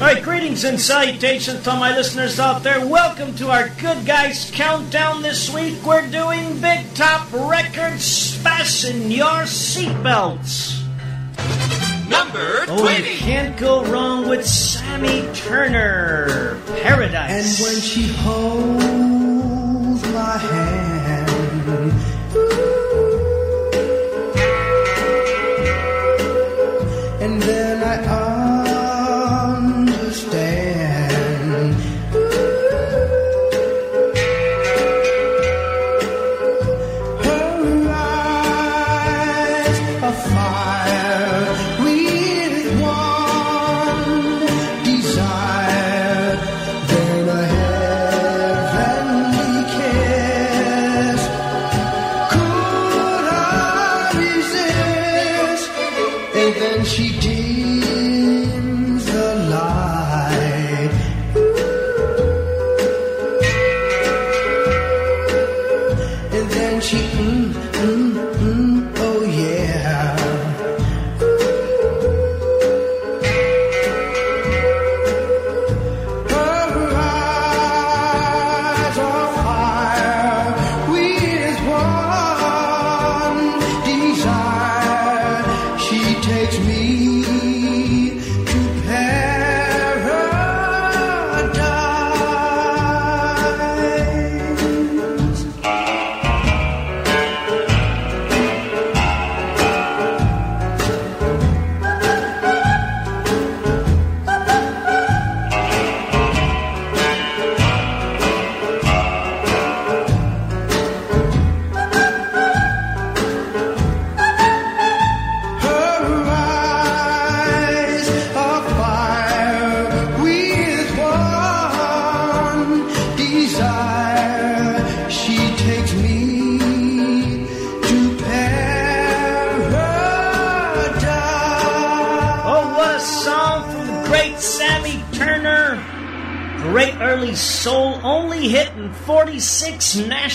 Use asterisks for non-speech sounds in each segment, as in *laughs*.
All right, greetings and salutations to my listeners out there. Welcome to our Good Guys Countdown this week. We're doing Big Top Records. Fasten your seatbelts. Number 20. Oh, 20. you can't go wrong with Sammy Turner. Paradise. And when she holds my hand, and then I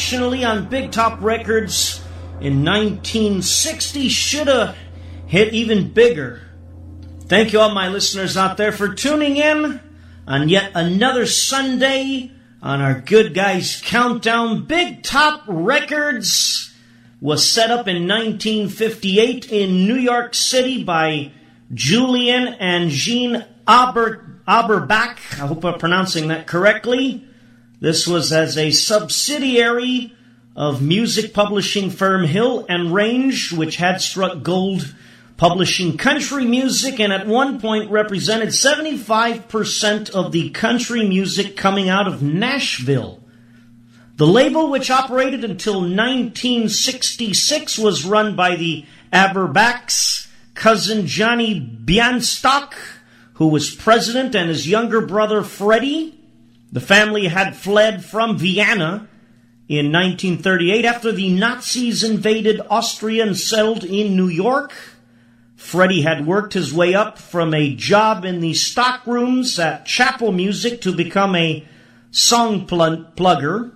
nationally on Big Top Records in 1960. Should have hit even bigger. Thank you, all my listeners out there, for tuning in on yet another Sunday on our Good Guys Countdown. Big Top Records was set up in 1958 in New York City by Julian and Jean Aber, Aberbach. I hope I'm pronouncing that correctly. This was as a subsidiary of music publishing firm Hill and Range, which had struck gold publishing country music and at one point represented 75% of the country music coming out of Nashville. The label, which operated until 1966, was run by the Aberbach's cousin Johnny Bienstock, who was president, and his younger brother Freddie. The family had fled from Vienna in 1938 after the Nazis invaded Austria and settled in New York. Freddie had worked his way up from a job in the stock rooms at Chappell Music to become a song pl- plugger.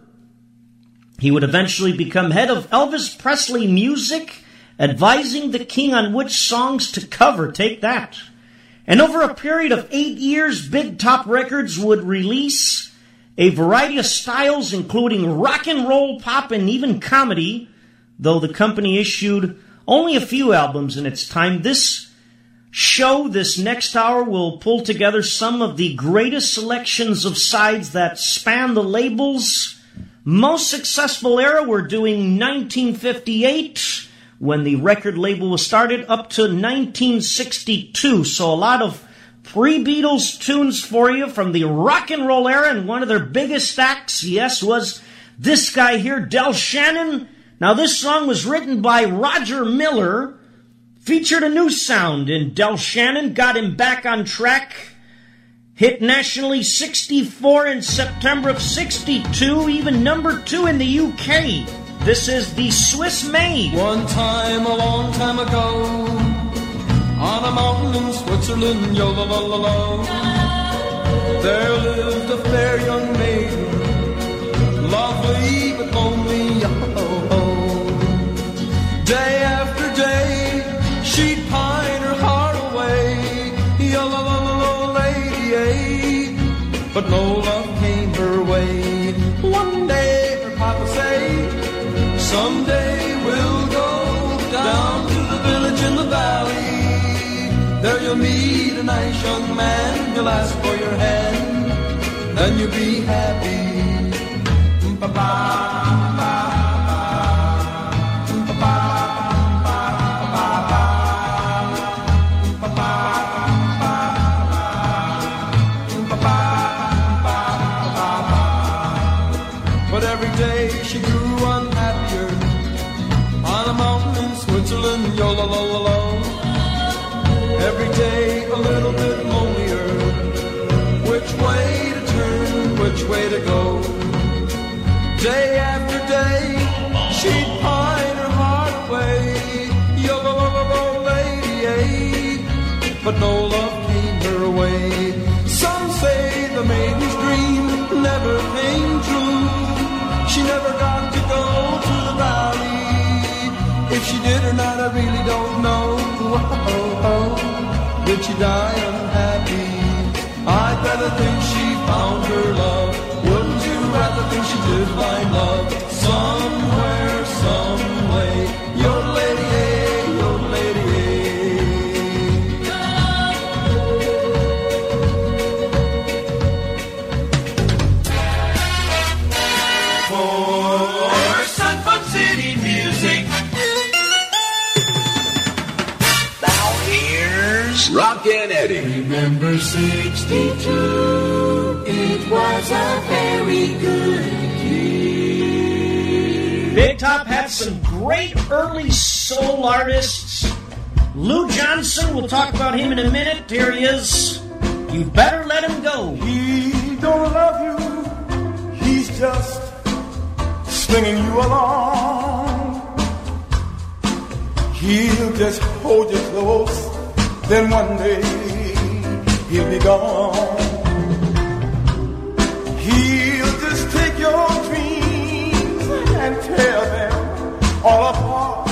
He would eventually become head of Elvis Presley Music, advising the king on which songs to cover. Take that. And over a period of eight years, Big Top Records would release a variety of styles, including rock and roll, pop, and even comedy, though the company issued only a few albums in its time. This show, this next hour, will pull together some of the greatest selections of sides that span the label's most successful era. We're doing 1958 when the record label was started up to 1962. So a lot of pre-Beatles tunes for you from the rock and roll era and one of their biggest acts, yes, was this guy here, Del Shannon. Now this song was written by Roger Miller, featured a new sound and Del Shannon got him back on track. Hit nationally 64 in September of 62, even number 2 in the UK. This is the Swiss Maid. One time, a long time ago, on a mountain in Switzerland, yo la la la la, there lived a fair young maiden, lovely but lonely, There you'll meet a nice young man, you'll ask for your hand, then you'll be happy. Mm, Ba-ba. She did or not, I really don't know. Did she die unhappy? I'd rather think she found her love. Wouldn't you rather think she did find love somewhere, some Eddie. Remember 62, it was a very good year. Big Top had some great early soul artists. Lou Johnson, we'll talk about him in a minute. Here he is. You better let him go. He don't love you. He's just stringing you along. He'll just hold you close. Then one day he'll be gone. He'll just take your dreams and tear them all apart.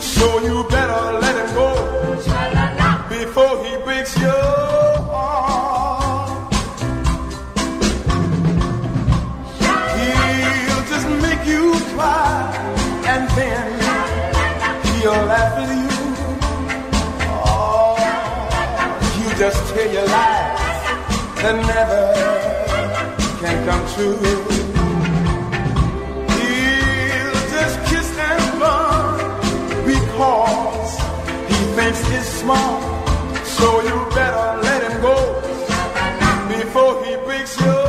So you better let him go before he breaks your heart. He'll just make you cry and then he'll laugh at you. Just tell your lies that never can come true. He'll just kiss and run because he thinks it's smart. So you better let him go before he breaks your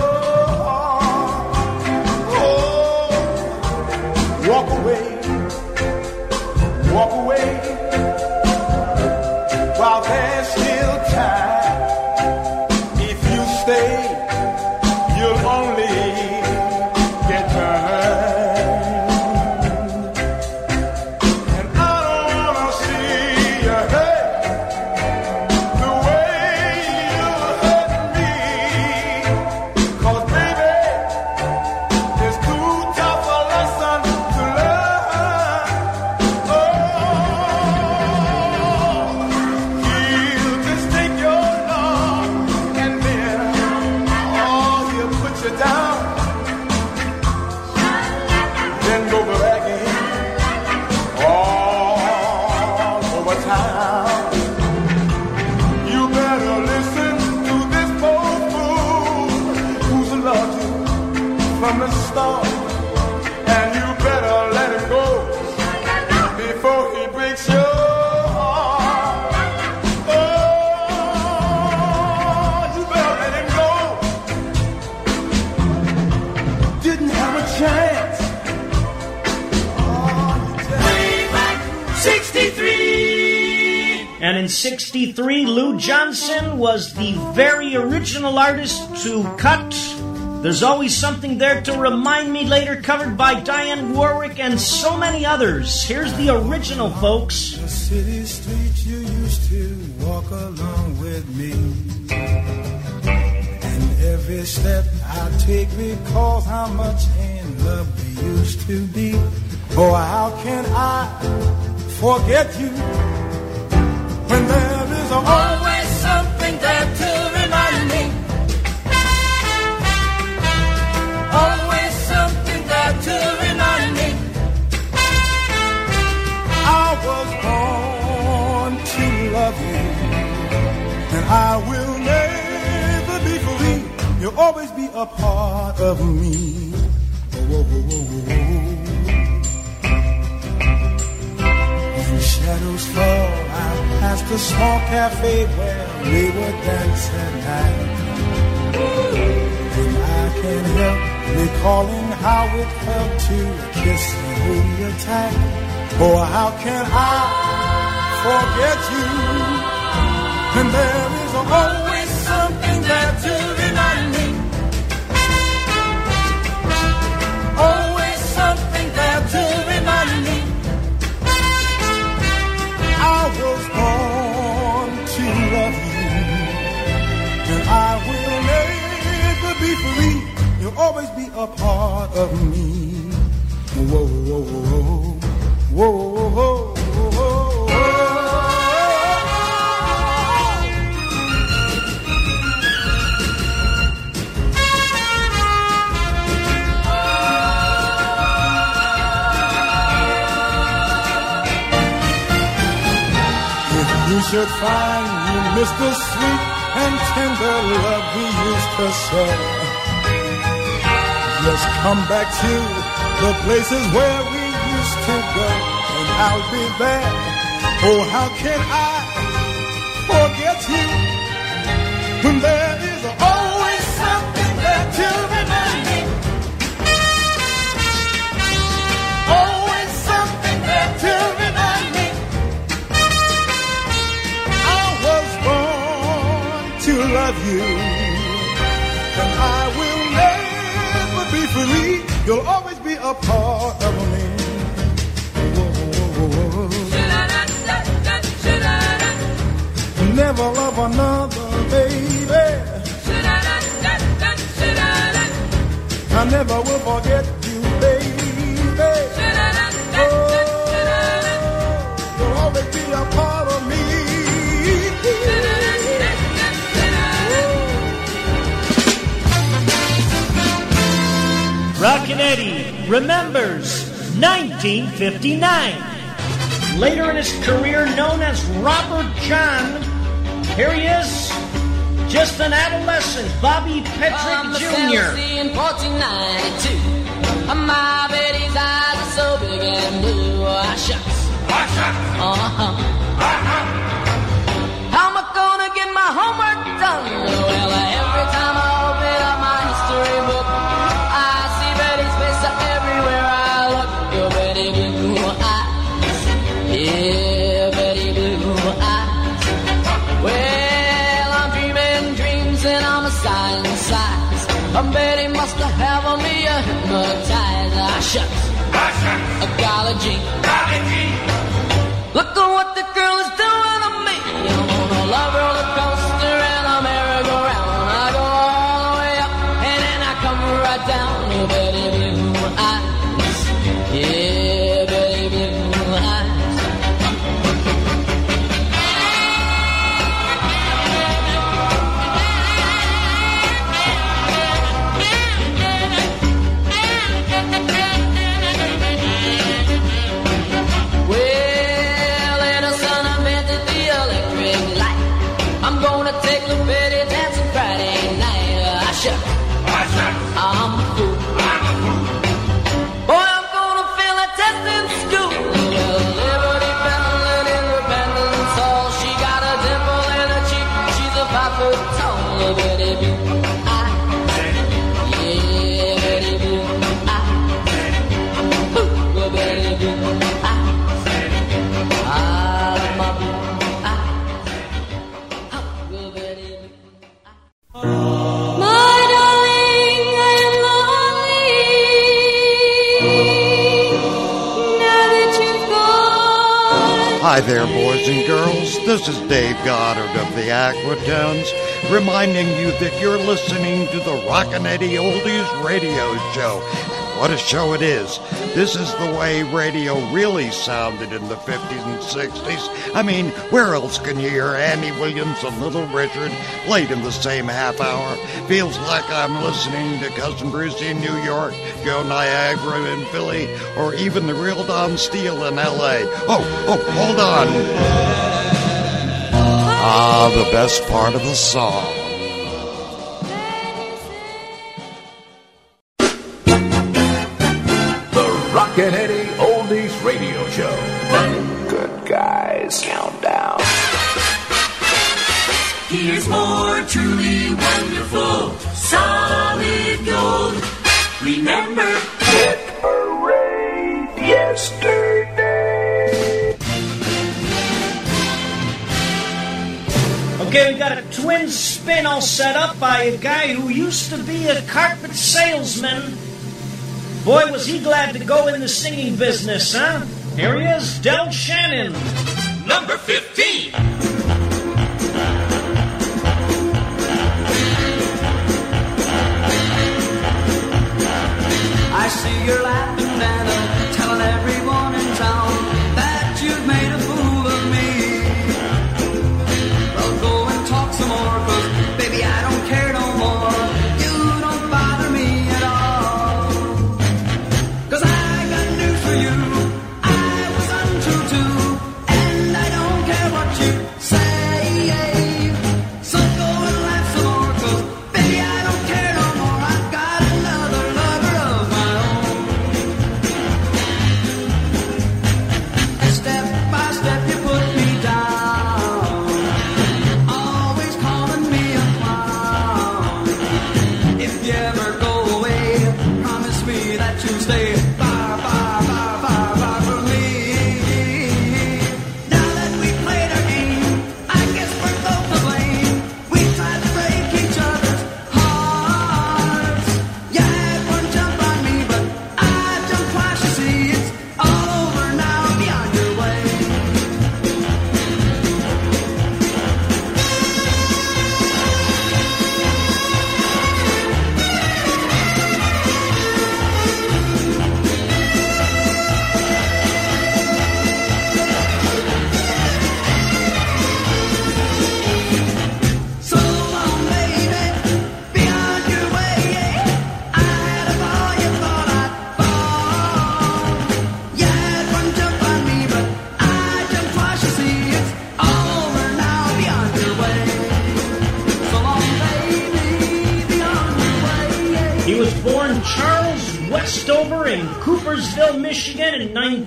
Lou was the very original artist to cut There's Always Something There to Remind Me, later covered by Dionne Warwick and so many others. Here's the original, folks. The city streets you used to walk along with me. And every step I take recalls how much in love we used to be. Oh, how can I forget you when there is always a part of me. Oh, oh, oh, when shadows fall, I pass the small cafe where we would dance at night. And I can't help recalling how it felt to kiss and hold you tight. Oh, how can I forget you? And there is always a part of me. Whoa, whoa, whoa, whoa, whoa, whoa, you should find miss the sweet and tender love we used to share, just come back to the places where we used to go, and I'll be there. Oh, how can I forget you when there is always something there to remind me? Always something there to remind me. I was born to love you, You'll always be a part of me. Never love another, baby. I never will forget Eddie remembers 1959. Later in his career, known as Robert John, here he is, just an adolescent, Bobby Pedrick Jr. in 1492. My Betty's eyes are so big and blue. Ah, shucks. Uh-huh. How am I gonna get my homework A golly gee. Look at what the girl Hi there, boys and girls. This is Dave Goddard of the Aquatones, reminding you that you're listening to the Rockin' Eddie Oldies Radio Show. What a show it is. This is the way radio really sounded in the 50s and 60s. I mean, where else can you hear Andy Williams and Little Richard played in the same half hour? Feels like I'm listening to Cousin Brucey in New York, Joe Niagara in Philly, or even the real Don Steele in L.A. Oh, oh, hold on. Ah, the best part of the song. Twin spin all set up by a guy who used to be a carpet salesman. Boy, was he glad to go in the singing business, huh? Here he is, Del Shannon. number 15. I see you're laughing, Dana, telling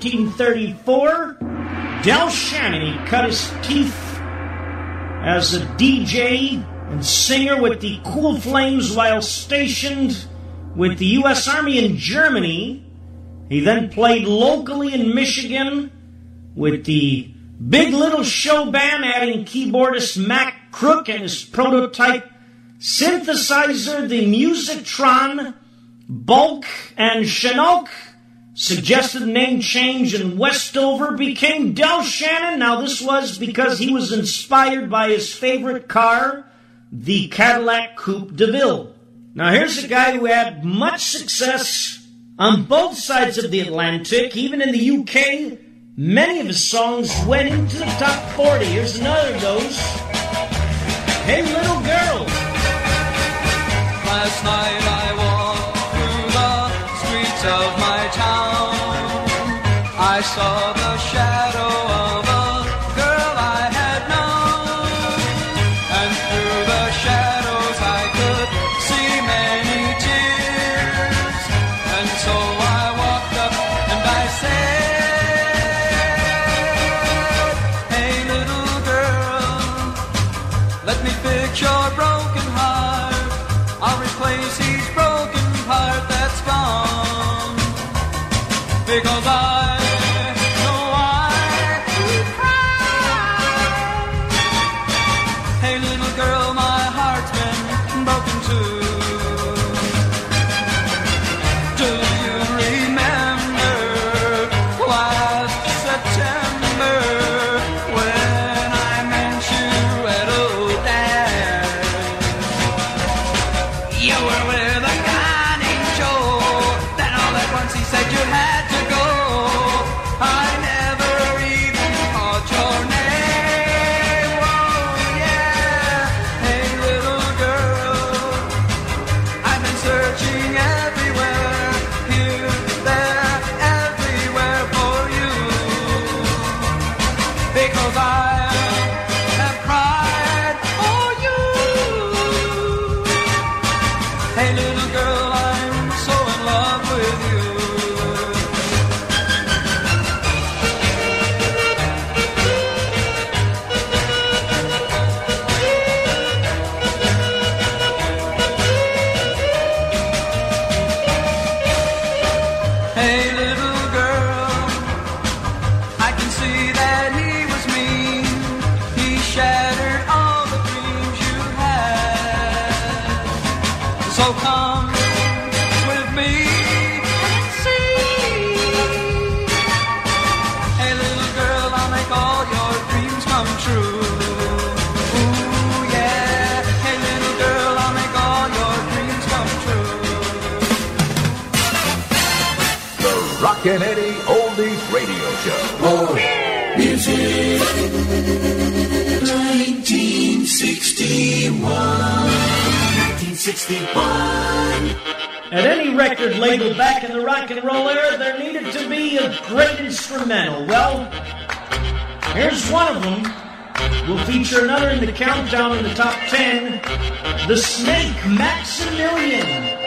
1934. Del Shannon, cut his teeth as a DJ and singer with the Cool Flames while stationed with the U.S. Army in Germany. He then played locally in Michigan with the Big Little Show Band, adding keyboardist Max Crook and his prototype synthesizer, the Musitron, Bulk, and Chinook. Suggested name change in Westover became Del Shannon. Now, this was because he was inspired by his favorite car, the Cadillac Coupe de Ville. Now, here's a guy who had much success on both sides of the Atlantic, even in the UK. Many of his songs went into the top 40. Here's another of those. Hey, little girl. Last night I walked through the streets of my. I saw the shadow Rockin' Eddie Oldies Radio Show. More music. 1961. 1961. At any record label back in the rock and roll era, there needed to be a great instrumental. Well, here's one of them. We'll feature another in the countdown in the top 10 The Snake Maximilian.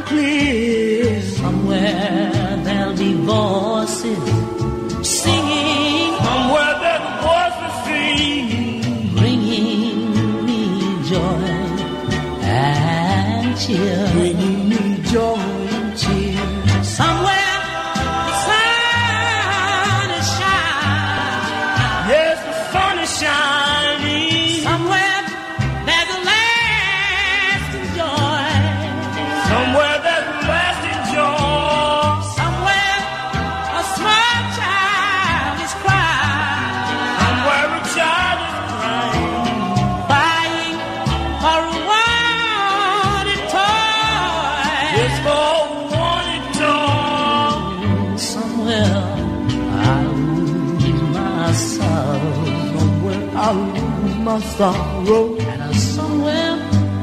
Loud my sorrow. And somewhere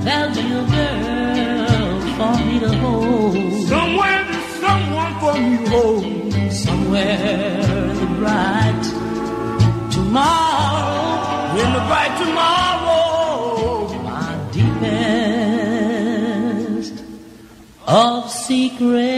there'll be a girl for me to hold. Somewhere there's someone for me to hold. Somewhere in the bright tomorrow. In the bright tomorrow. My deepest of secrets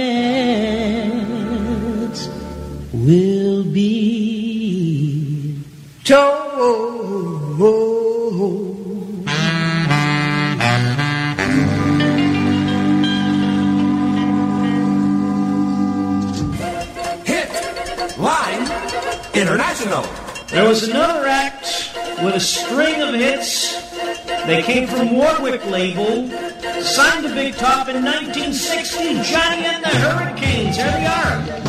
There was another act with a string of hits. They came from Warwick label, signed to Big Top in 1960, Johnny and the Hurricanes. Here they are.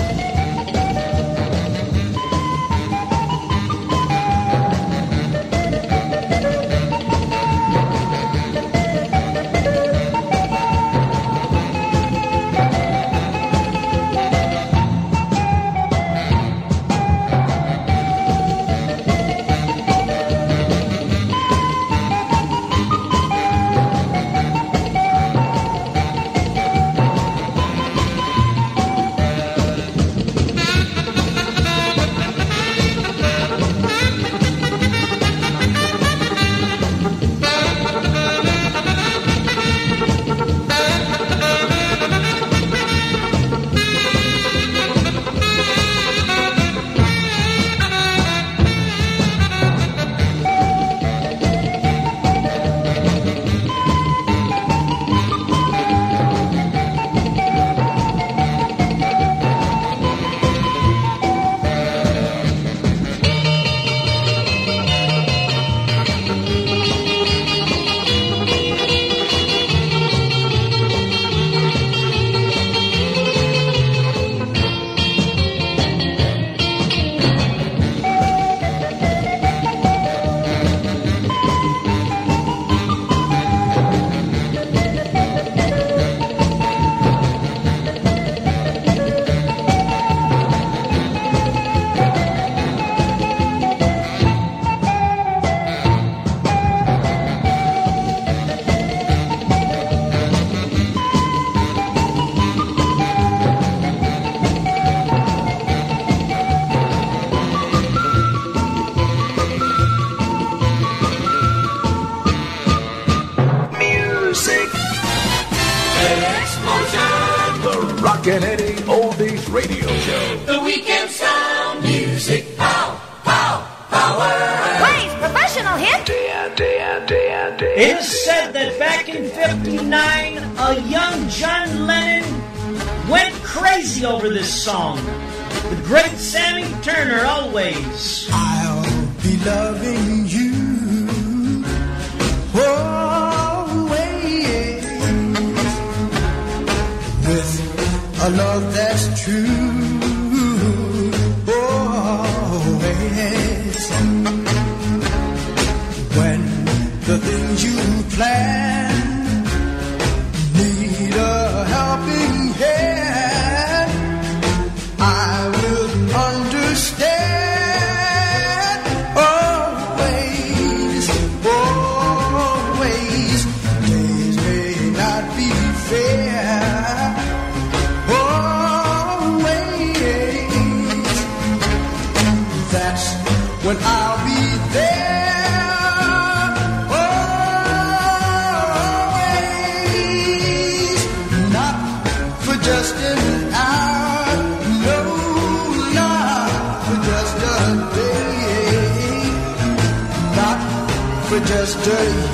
over this song. The great Sammy Turner always. I'll be loving you. Oh, always. With a love that's true. yesterday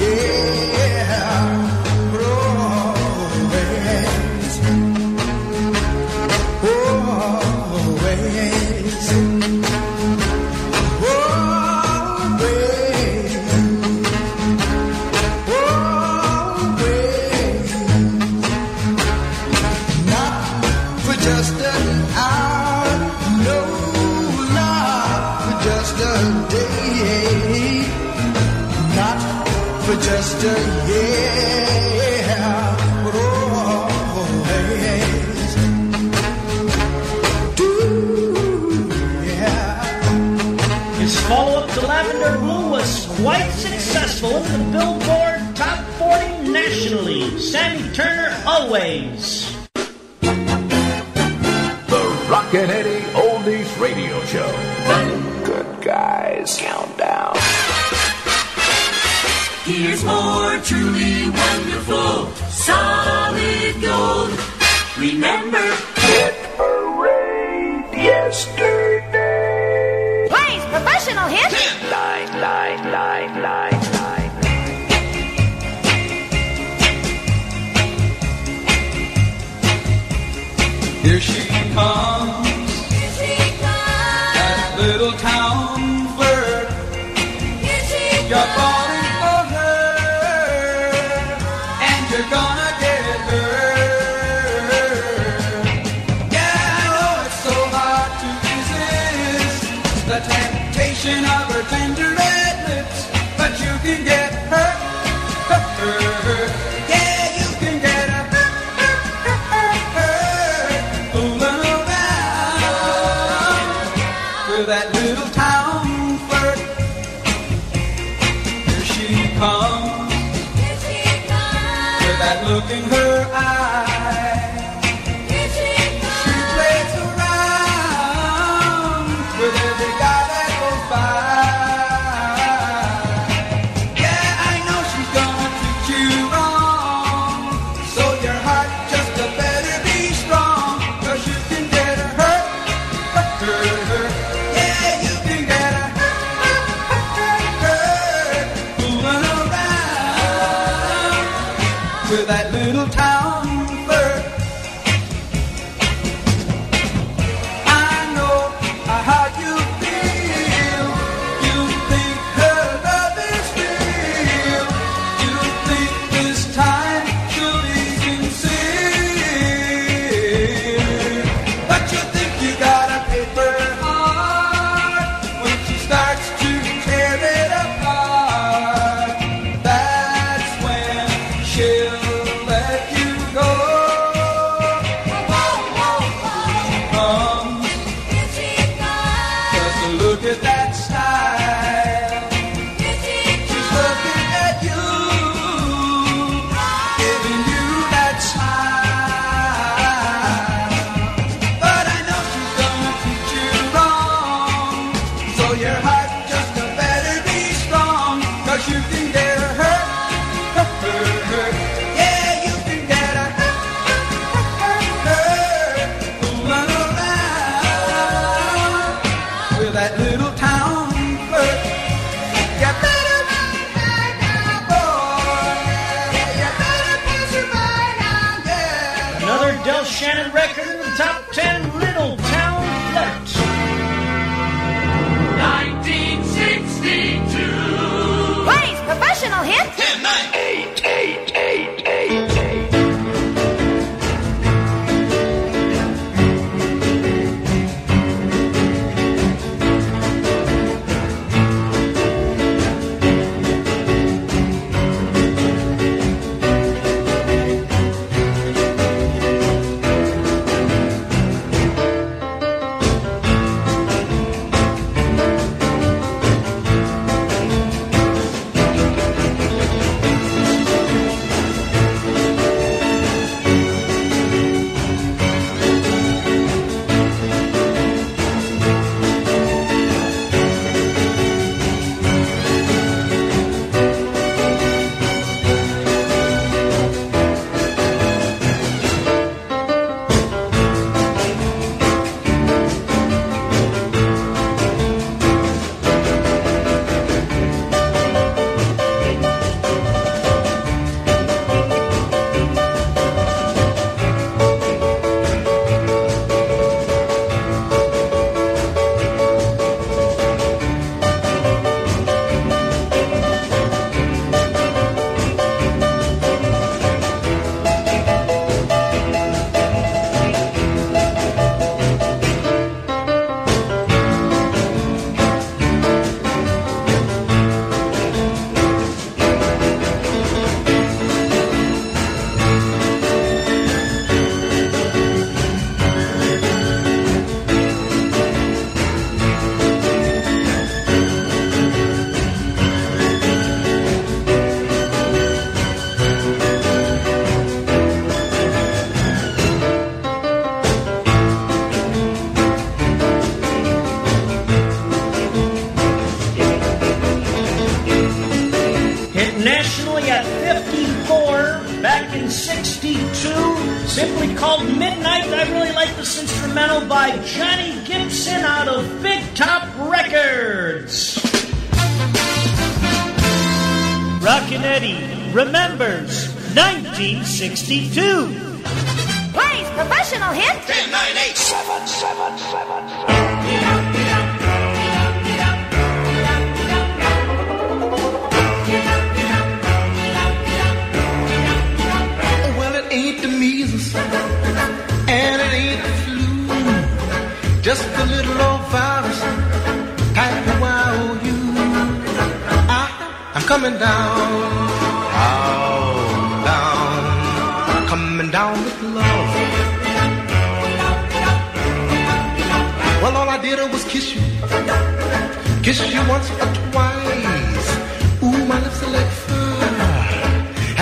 1962.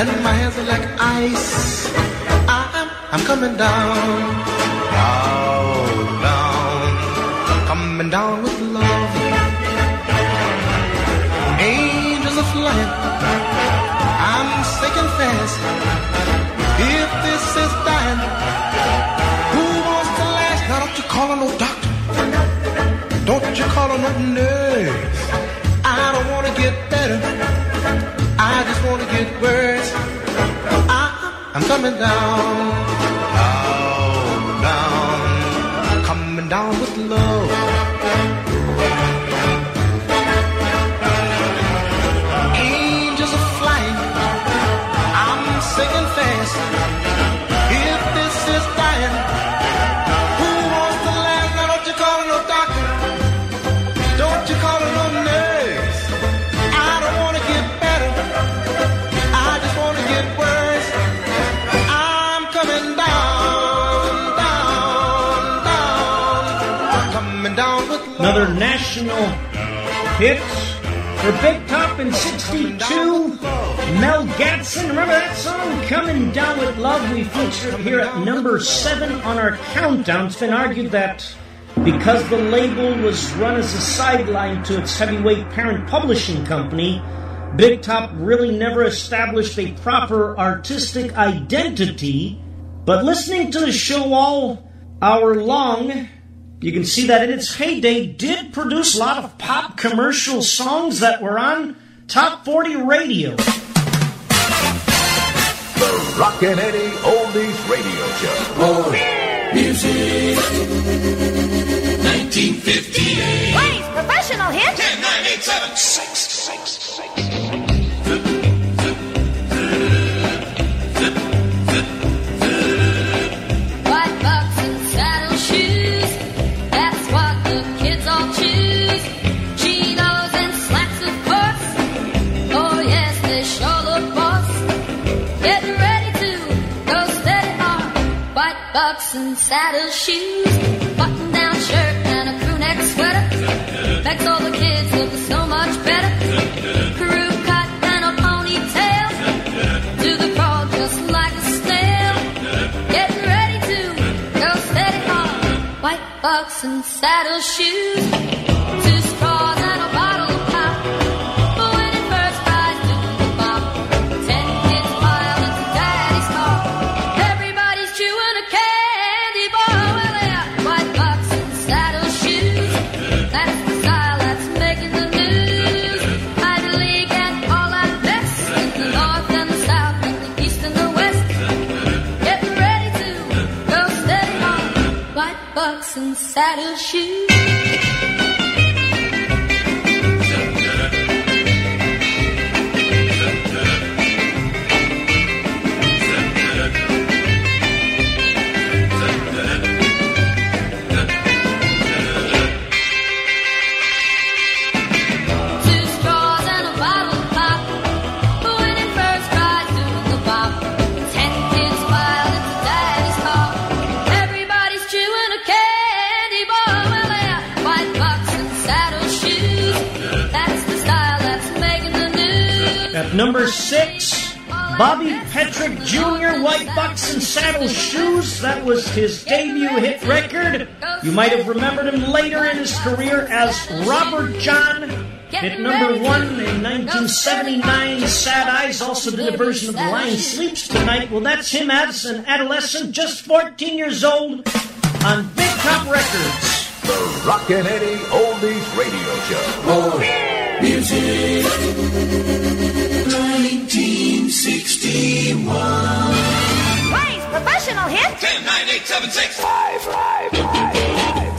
And my hands are like ice. I'm, I'm coming down, down, down, coming down with love. Angels are flying, I'm sinking fast. If this is dying, who wants to last? Now don't you call on no doctor, don't you call on no nurse. I don't wanna get better, I just wanna get worse. I, I'm coming down, oh, down, down, coming down national hit for Big Top in 62. Mel Gadson, remember that song? Coming Down with Love. We featured here at number 7 on our countdown. It's been argued that because the label was run as a sideline to its heavyweight parent publishing company, Big Top really never established a proper artistic identity. But listening to the show all hour long, you can see that in its heyday did produce a lot of pop commercial songs that were on top 40 radio. The Rockin' Eddie Oldies Radio Show. More music. 1958. Please, professional hit. 10, 9, 8, 7, 6, 6, 6. Saddle shoes. Button down shirt and a crew neck sweater. Makes all the kids look so much better. Crew cut and a ponytail. Do the crawl just like a snail. Getting ready to go steady on. White bucks and saddle shoes. Number six, Bobby Pedrick Jr., White Bucks and Saddle Shoes. That was his debut hit record. You might have remembered him later in his career as Robert John. Hit number one in 1979. Sad Eyes also did a version of The Lion Sleeps Tonight. Well, that's him as an adolescent, just 14 years old, on Big Top Records. The Rockin' Eddie Oldies Radio Show. More music. 1961. Please, professional hit. 10, 9, 8, 7, 6. 5, 5, 5, 5.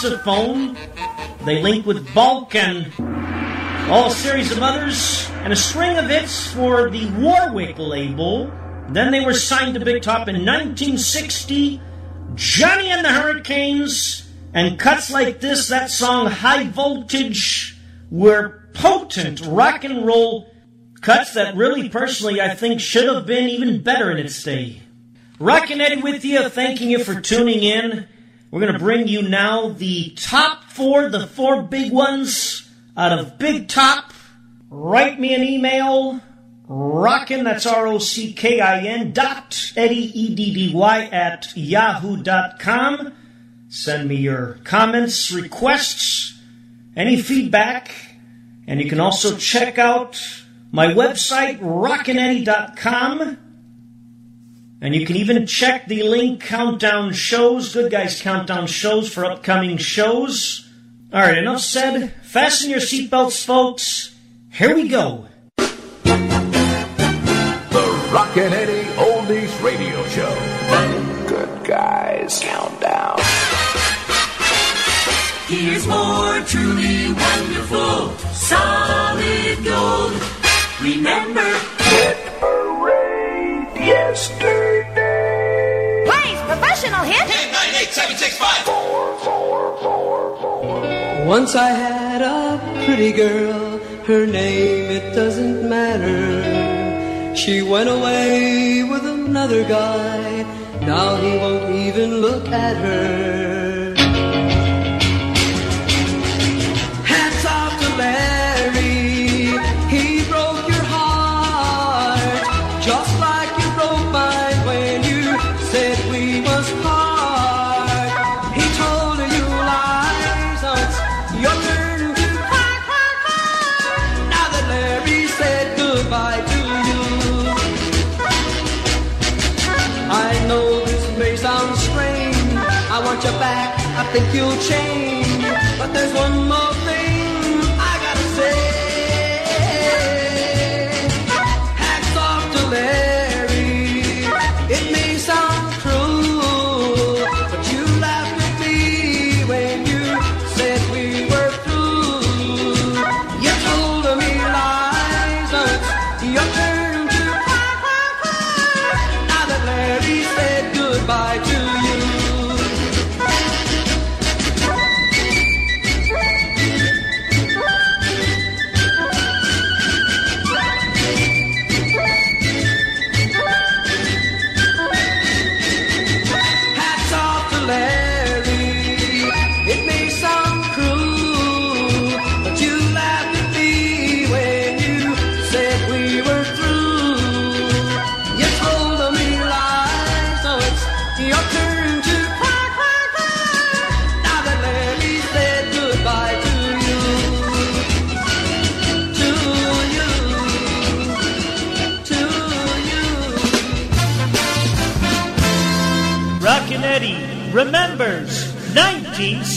Saxophone. They linked with Bulk and all a series of others, and a string of hits for the Warwick label. Then they were signed to Big Top in 1960. Johnny and the Hurricanes, and cuts like this, that song High Voltage, were potent rock and roll cuts that really, personally, I think should have been even better in its day. Rockin' Eddie with you, thanking you for tuning in. We're going to bring you now the top four, the four big ones out of Big Top. Write me an email, rockin', that's R-O-C-K-I-N, dot Eddie, E-D-D-Y, at yahoo.com. Send me your comments, requests, any feedback, and you can also check out my website, rockineddie.com. And you can even check the link countdown shows, Good Guys Countdown shows for upcoming shows. All right, enough said. Fasten your seatbelts, folks. Here we go. The Rockin' Eddie Oldies Radio Show. Good guys countdown. Here's more truly wonderful, solid gold. Remember, Once I had a pretty girl, her name it doesn't matter. She went away with another guy, now he won't even look at her. Hats off to Larry, he broke your heart, just think you'll change. But there's one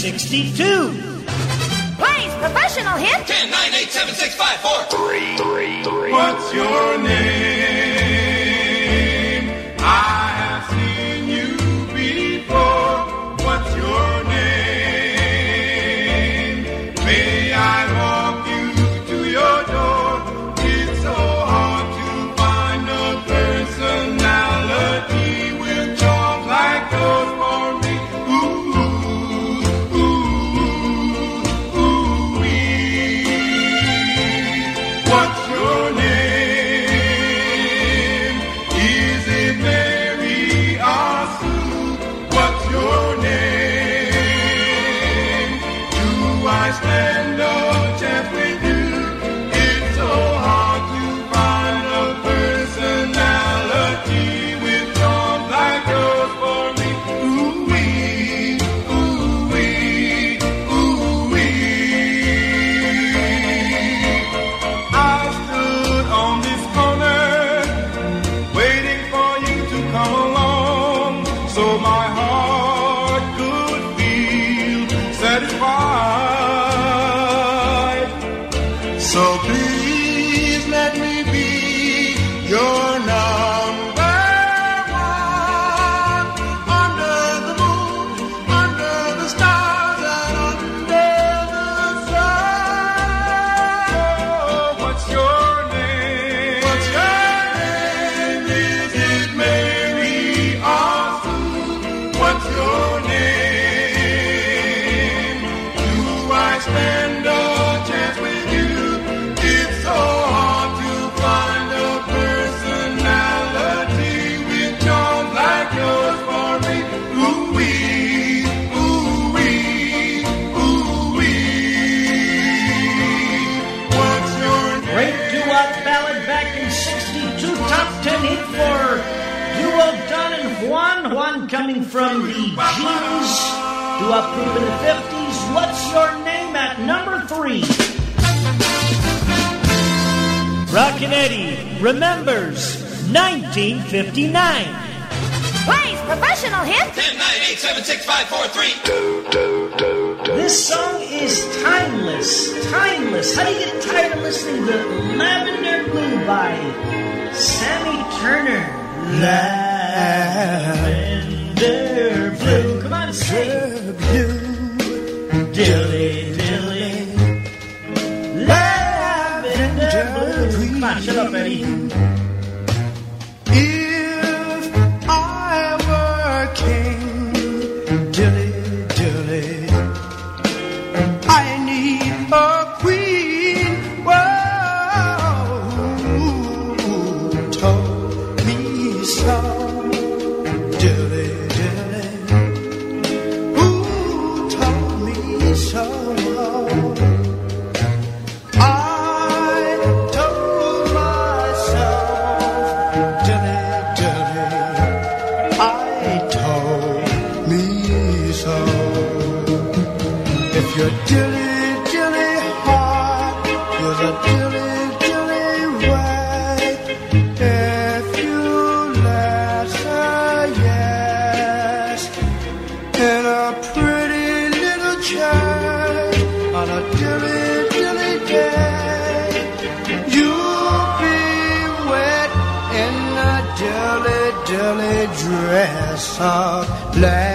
1962. Plays professional hit. 10, 9, 8, 7, 6, 5, 4. Three, three, three. What's your name? From the Genies. Do up group in the 50s. What's your name at number three? Rockin' Eddie remembers 1959. Please, professional hint. 10, 9, 8, 7, 6, 5, 4, 3. This song is timeless. Timeless. How do you get tired of listening to Lavender Blue by Sammy Turner? Lavender Blue. Come on, sing. Dilly, dilly. Lavender Blue. Come on, shut up, Eddie. Of lavender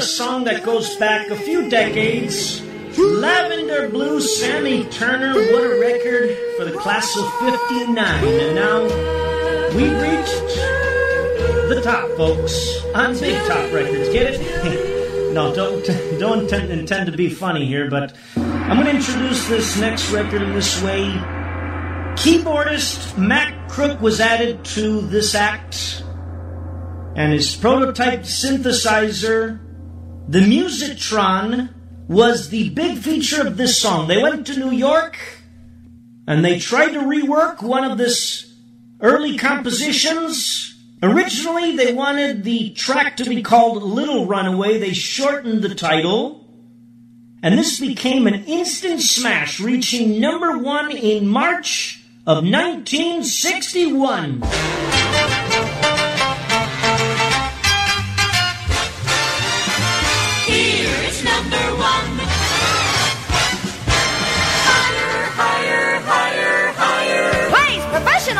a song that goes back a few decades. Lavender Blue, Sammy Turner, what a record for the class of 59. And now we've reached the top, folks, on Big Top Records. Get it? *laughs* no, don't, don't intend, intend to be funny here, but I'm going to introduce this next record in this way. Keyboardist Max Crook was added to this act and his prototype synthesizer, the Musitron, was the big feature of this song. They went to New York and they tried to rework one of this early compositions. Originally, they wanted the track to be called Little Runaway. They shortened the title. And this became an instant smash, reaching number one in March of 1961.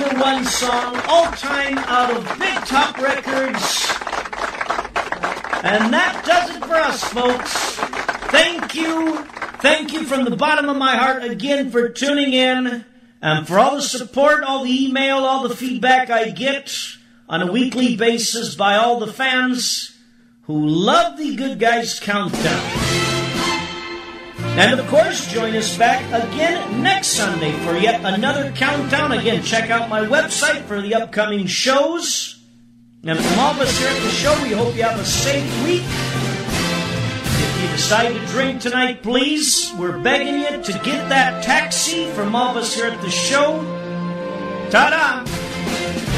Number one song all time out of Big Top Records. And that does it for us, folks. Thank you. Thank you from the bottom of my heart again for tuning in and for all the support, all the email, all the feedback I get on a weekly basis by all the fans who love the Good Guys Countdown. And of course, join us back again next Sunday for yet another countdown. Again, check out my website for the upcoming shows. And from all of us here at the show, we hope you have a safe week. If you decide to drink tonight, please, we're begging you to get that taxi from all of us here at the show. Ta-da!